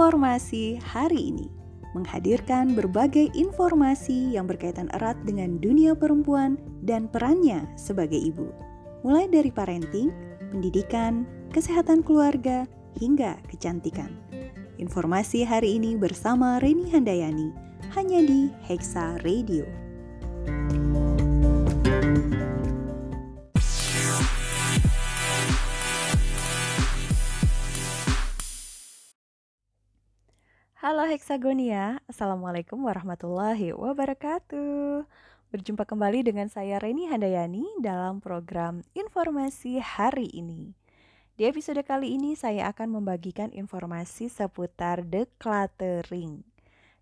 Informasi hari ini menghadirkan berbagai informasi yang berkaitan erat dengan dunia perempuan dan perannya sebagai ibu, mulai dari parenting, pendidikan, kesehatan keluarga, hingga kecantikan. Informasi hari ini bersama Reni Handayani hanya di Hexa Radio. Halo Hexagonia, Assalamualaikum warahmatullahi wabarakatuh. Berjumpa kembali dengan saya Reni Handayani dalam program Informasi Hari ini. Di episode kali ini saya akan membagikan informasi seputar decluttering.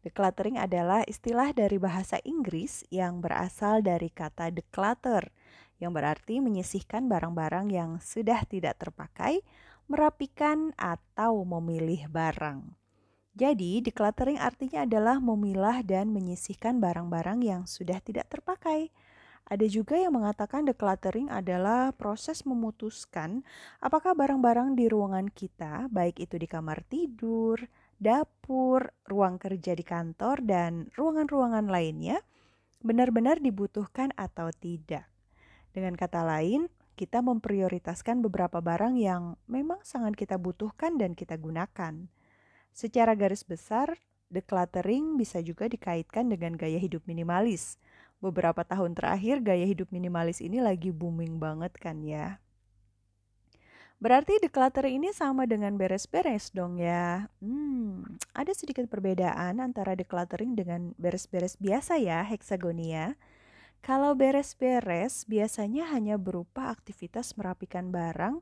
Decluttering adalah istilah dari bahasa Inggris yang berasal dari kata declutter, yang berarti menyisihkan barang-barang yang sudah tidak terpakai, merapikan atau memilih barang. Jadi, decluttering artinya adalah memilah dan menyisihkan barang-barang yang sudah tidak terpakai. Ada juga yang mengatakan decluttering adalah proses memutuskan apakah barang-barang di ruangan kita, baik itu di kamar tidur, dapur, ruang kerja di kantor, dan ruangan-ruangan lainnya, benar-benar dibutuhkan atau tidak. Dengan kata lain, kita memprioritaskan beberapa barang yang memang sangat kita butuhkan dan kita gunakan. Secara garis besar, decluttering bisa juga dikaitkan dengan gaya hidup minimalis. Beberapa tahun terakhir gaya hidup minimalis ini lagi booming banget kan ya. Berarti decluttering ini sama dengan beres-beres dong ya. Hmm, ada sedikit perbedaan antara decluttering dengan beres-beres biasa ya, heksagonia. Kalau beres-beres biasanya hanya berupa aktivitas merapikan barang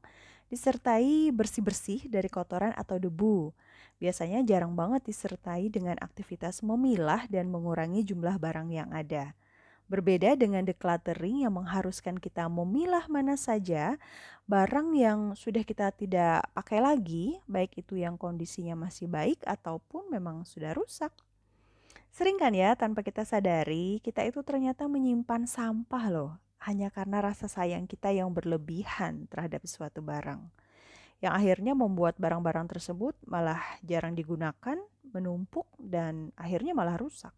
disertai bersih-bersih dari kotoran atau debu biasanya jarang banget disertai dengan aktivitas memilah dan mengurangi jumlah barang yang ada. Berbeda dengan decluttering yang mengharuskan kita memilah mana saja barang yang sudah kita tidak pakai lagi, baik itu yang kondisinya masih baik ataupun memang sudah rusak. Sering kan ya tanpa kita sadari, kita itu ternyata menyimpan sampah loh, hanya karena rasa sayang kita yang berlebihan terhadap suatu barang yang akhirnya membuat barang-barang tersebut malah jarang digunakan, menumpuk, dan akhirnya malah rusak.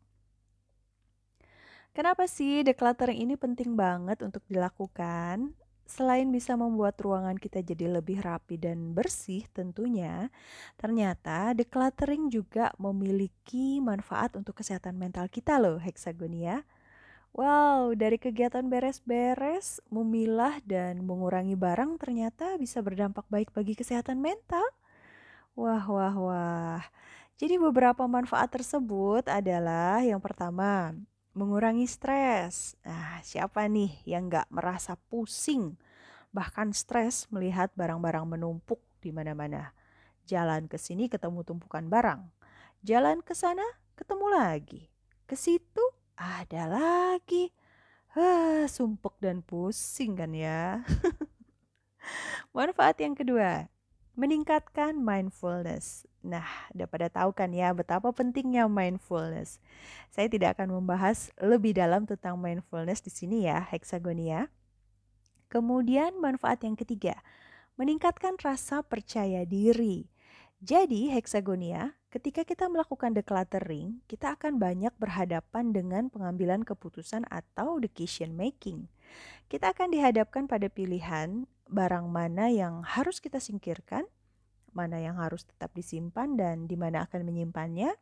Kenapa sih decluttering ini penting banget untuk dilakukan? Selain bisa membuat ruangan kita jadi lebih rapi dan bersih tentunya, ternyata decluttering juga memiliki manfaat untuk kesehatan mental kita loh, Hexagonia. Wow, dari kegiatan beres-beres, memilah, dan mengurangi barang ternyata bisa berdampak baik bagi kesehatan mental. Wah, wah, wah. Jadi beberapa manfaat tersebut adalah yang pertama, mengurangi stres. Nah, siapa nih yang nggak merasa pusing, bahkan stres melihat barang-barang menumpuk di mana-mana. Jalan ke sini ketemu tumpukan barang. Jalan ke sana ketemu lagi. Ke situ ada lagi. Hah, sumpek dan pusing kan ya. Manfaat yang kedua, meningkatkan mindfulness. Nah, udah pada tahu kan ya betapa pentingnya mindfulness. Saya tidak akan membahas lebih dalam tentang mindfulness di sini ya, heksagonia. Kemudian manfaat yang ketiga, meningkatkan rasa percaya diri. Jadi, heksagonia Ketika kita melakukan decluttering, kita akan banyak berhadapan dengan pengambilan keputusan atau decision making. Kita akan dihadapkan pada pilihan barang mana yang harus kita singkirkan, mana yang harus tetap disimpan dan di mana akan menyimpannya.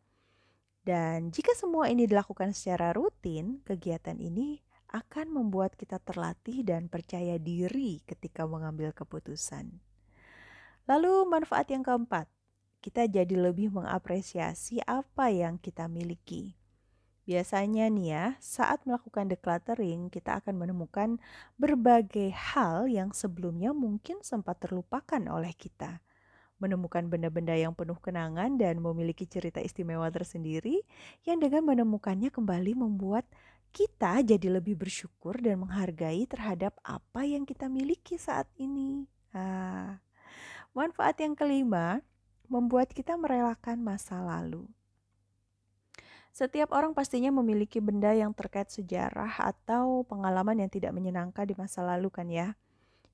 Dan jika semua ini dilakukan secara rutin, kegiatan ini akan membuat kita terlatih dan percaya diri ketika mengambil keputusan. Lalu manfaat yang keempat, kita jadi lebih mengapresiasi apa yang kita miliki. Biasanya nih ya, saat melakukan decluttering, kita akan menemukan berbagai hal yang sebelumnya mungkin sempat terlupakan oleh kita. menemukan benda-benda yang penuh kenangan dan memiliki cerita istimewa tersendiri yang dengan menemukannya kembali membuat kita jadi lebih bersyukur dan menghargai terhadap apa yang kita miliki saat ini. Nah, manfaat yang kelima membuat kita merelakan masa lalu. Setiap orang pastinya memiliki benda yang terkait sejarah atau pengalaman yang tidak menyenangkan di masa lalu kan ya.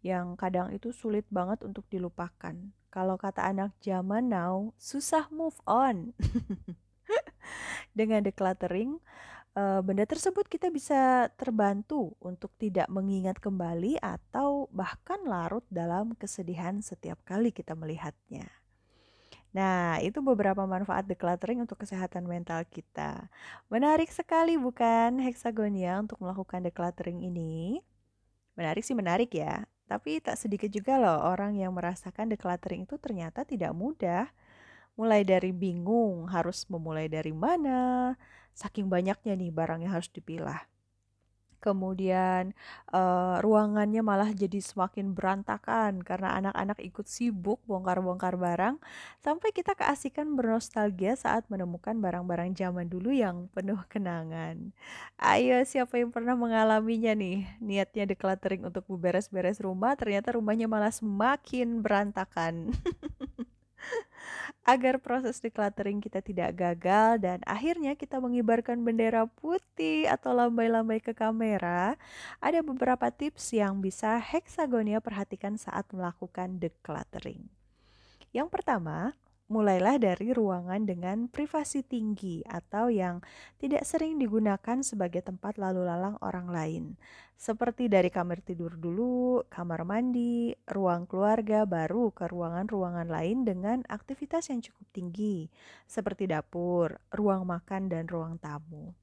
Yang kadang itu sulit banget untuk dilupakan. Kalau kata anak zaman now, susah move on. Dengan decluttering, eh, benda tersebut kita bisa terbantu untuk tidak mengingat kembali atau bahkan larut dalam kesedihan setiap kali kita melihatnya. Nah, itu beberapa manfaat decluttering untuk kesehatan mental kita. Menarik sekali bukan Hexagonia untuk melakukan decluttering ini? Menarik sih menarik ya. Tapi tak sedikit juga loh orang yang merasakan decluttering itu ternyata tidak mudah. Mulai dari bingung harus memulai dari mana, saking banyaknya nih barang yang harus dipilah kemudian uh, ruangannya malah jadi semakin berantakan karena anak-anak ikut sibuk bongkar-bongkar barang sampai kita keasikan bernostalgia saat menemukan barang-barang zaman dulu yang penuh kenangan. Ayo siapa yang pernah mengalaminya nih? Niatnya decluttering untuk beberes-beres rumah ternyata rumahnya malah semakin berantakan. agar proses decluttering kita tidak gagal dan akhirnya kita mengibarkan bendera putih atau lambai-lambai ke kamera, ada beberapa tips yang bisa Hexagonia perhatikan saat melakukan decluttering. Yang pertama, mulailah dari ruangan dengan privasi tinggi atau yang tidak sering digunakan sebagai tempat lalu lalang orang lain. Seperti dari kamar tidur dulu, kamar mandi, ruang keluarga, baru ke ruangan-ruangan lain dengan aktivitas yang cukup tinggi, seperti dapur, ruang makan, dan ruang tamu.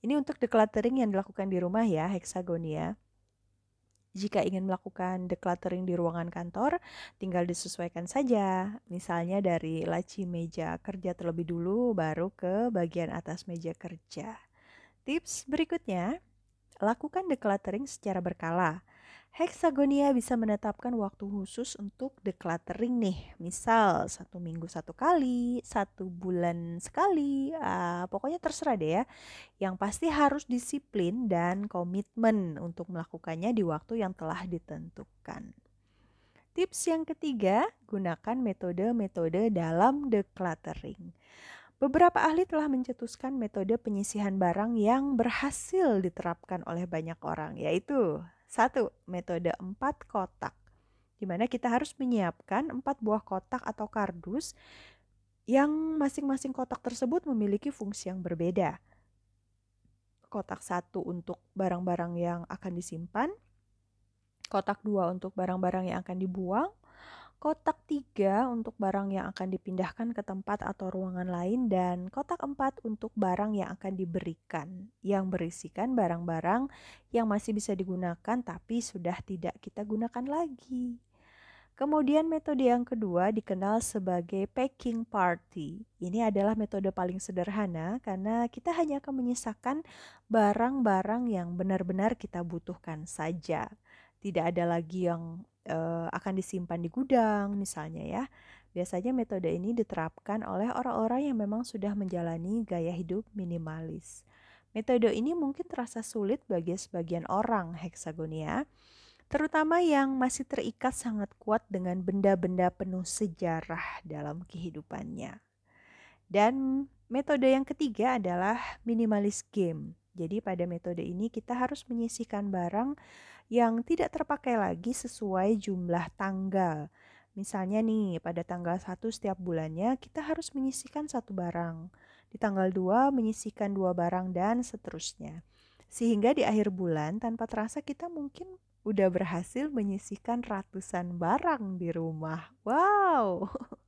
Ini untuk decluttering yang dilakukan di rumah ya, heksagonia. Jika ingin melakukan decluttering di ruangan kantor, tinggal disesuaikan saja. Misalnya dari laci meja kerja terlebih dulu, baru ke bagian atas meja kerja. Tips berikutnya, lakukan decluttering secara berkala. Hexagonia bisa menetapkan waktu khusus untuk decluttering nih. Misal satu minggu satu kali, satu bulan sekali, uh, pokoknya terserah deh ya. Yang pasti harus disiplin dan komitmen untuk melakukannya di waktu yang telah ditentukan. Tips yang ketiga, gunakan metode-metode dalam decluttering. Beberapa ahli telah mencetuskan metode penyisihan barang yang berhasil diterapkan oleh banyak orang, yaitu satu, metode empat kotak. Di mana kita harus menyiapkan empat buah kotak atau kardus yang masing-masing kotak tersebut memiliki fungsi yang berbeda. Kotak satu untuk barang-barang yang akan disimpan, kotak dua untuk barang-barang yang akan dibuang, kotak tiga untuk barang yang akan dipindahkan ke tempat atau ruangan lain, dan kotak empat untuk barang yang akan diberikan, yang berisikan barang-barang yang masih bisa digunakan tapi sudah tidak kita gunakan lagi. Kemudian metode yang kedua dikenal sebagai packing party. Ini adalah metode paling sederhana karena kita hanya akan menyisakan barang-barang yang benar-benar kita butuhkan saja. Tidak ada lagi yang uh, akan disimpan di gudang misalnya ya. Biasanya metode ini diterapkan oleh orang-orang yang memang sudah menjalani gaya hidup minimalis. Metode ini mungkin terasa sulit bagi sebagian orang heksagonia, terutama yang masih terikat sangat kuat dengan benda-benda penuh sejarah dalam kehidupannya. Dan metode yang ketiga adalah minimalis game. Jadi pada metode ini kita harus menyisihkan barang yang tidak terpakai lagi sesuai jumlah tanggal. Misalnya nih, pada tanggal 1 setiap bulannya kita harus menyisihkan satu barang. Di tanggal 2 menyisihkan dua barang dan seterusnya. Sehingga di akhir bulan tanpa terasa kita mungkin udah berhasil menyisihkan ratusan barang di rumah. Wow!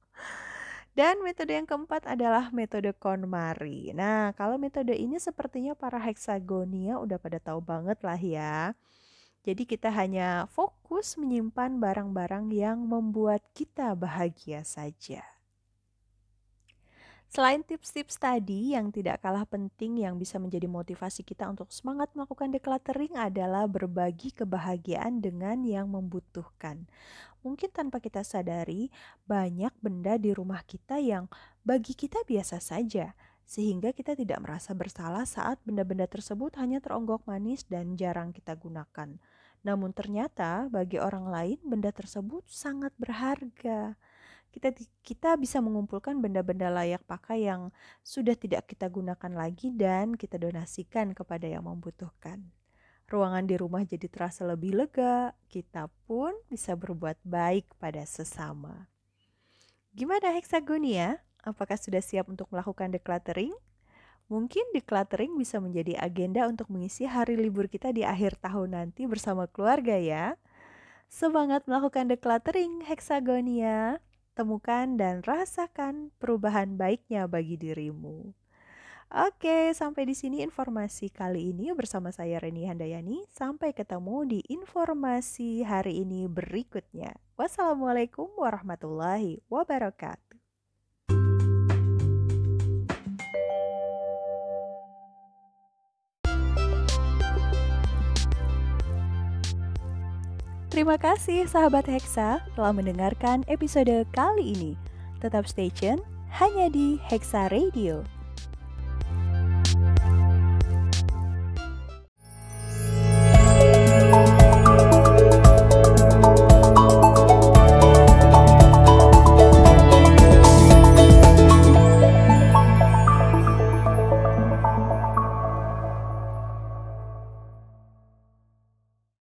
Dan metode yang keempat adalah metode KonMari. Nah, kalau metode ini sepertinya para heksagonia udah pada tahu banget lah ya. Jadi kita hanya fokus menyimpan barang-barang yang membuat kita bahagia saja. Selain tips-tips tadi yang tidak kalah penting yang bisa menjadi motivasi kita untuk semangat melakukan decluttering adalah berbagi kebahagiaan dengan yang membutuhkan. Mungkin tanpa kita sadari, banyak benda di rumah kita yang bagi kita biasa saja, sehingga kita tidak merasa bersalah saat benda-benda tersebut hanya teronggok manis dan jarang kita gunakan. Namun ternyata bagi orang lain benda tersebut sangat berharga. Kita kita bisa mengumpulkan benda-benda layak pakai yang sudah tidak kita gunakan lagi dan kita donasikan kepada yang membutuhkan ruangan di rumah jadi terasa lebih lega, kita pun bisa berbuat baik pada sesama. Gimana Hexagonia? Apakah sudah siap untuk melakukan decluttering? Mungkin decluttering bisa menjadi agenda untuk mengisi hari libur kita di akhir tahun nanti bersama keluarga ya. Semangat melakukan decluttering Hexagonia. Temukan dan rasakan perubahan baiknya bagi dirimu. Oke, sampai di sini informasi kali ini bersama saya Reni Handayani. Sampai ketemu di informasi hari ini berikutnya. Wassalamualaikum warahmatullahi wabarakatuh. Terima kasih sahabat Hexa telah mendengarkan episode kali ini. Tetap stay tune hanya di Hexa Radio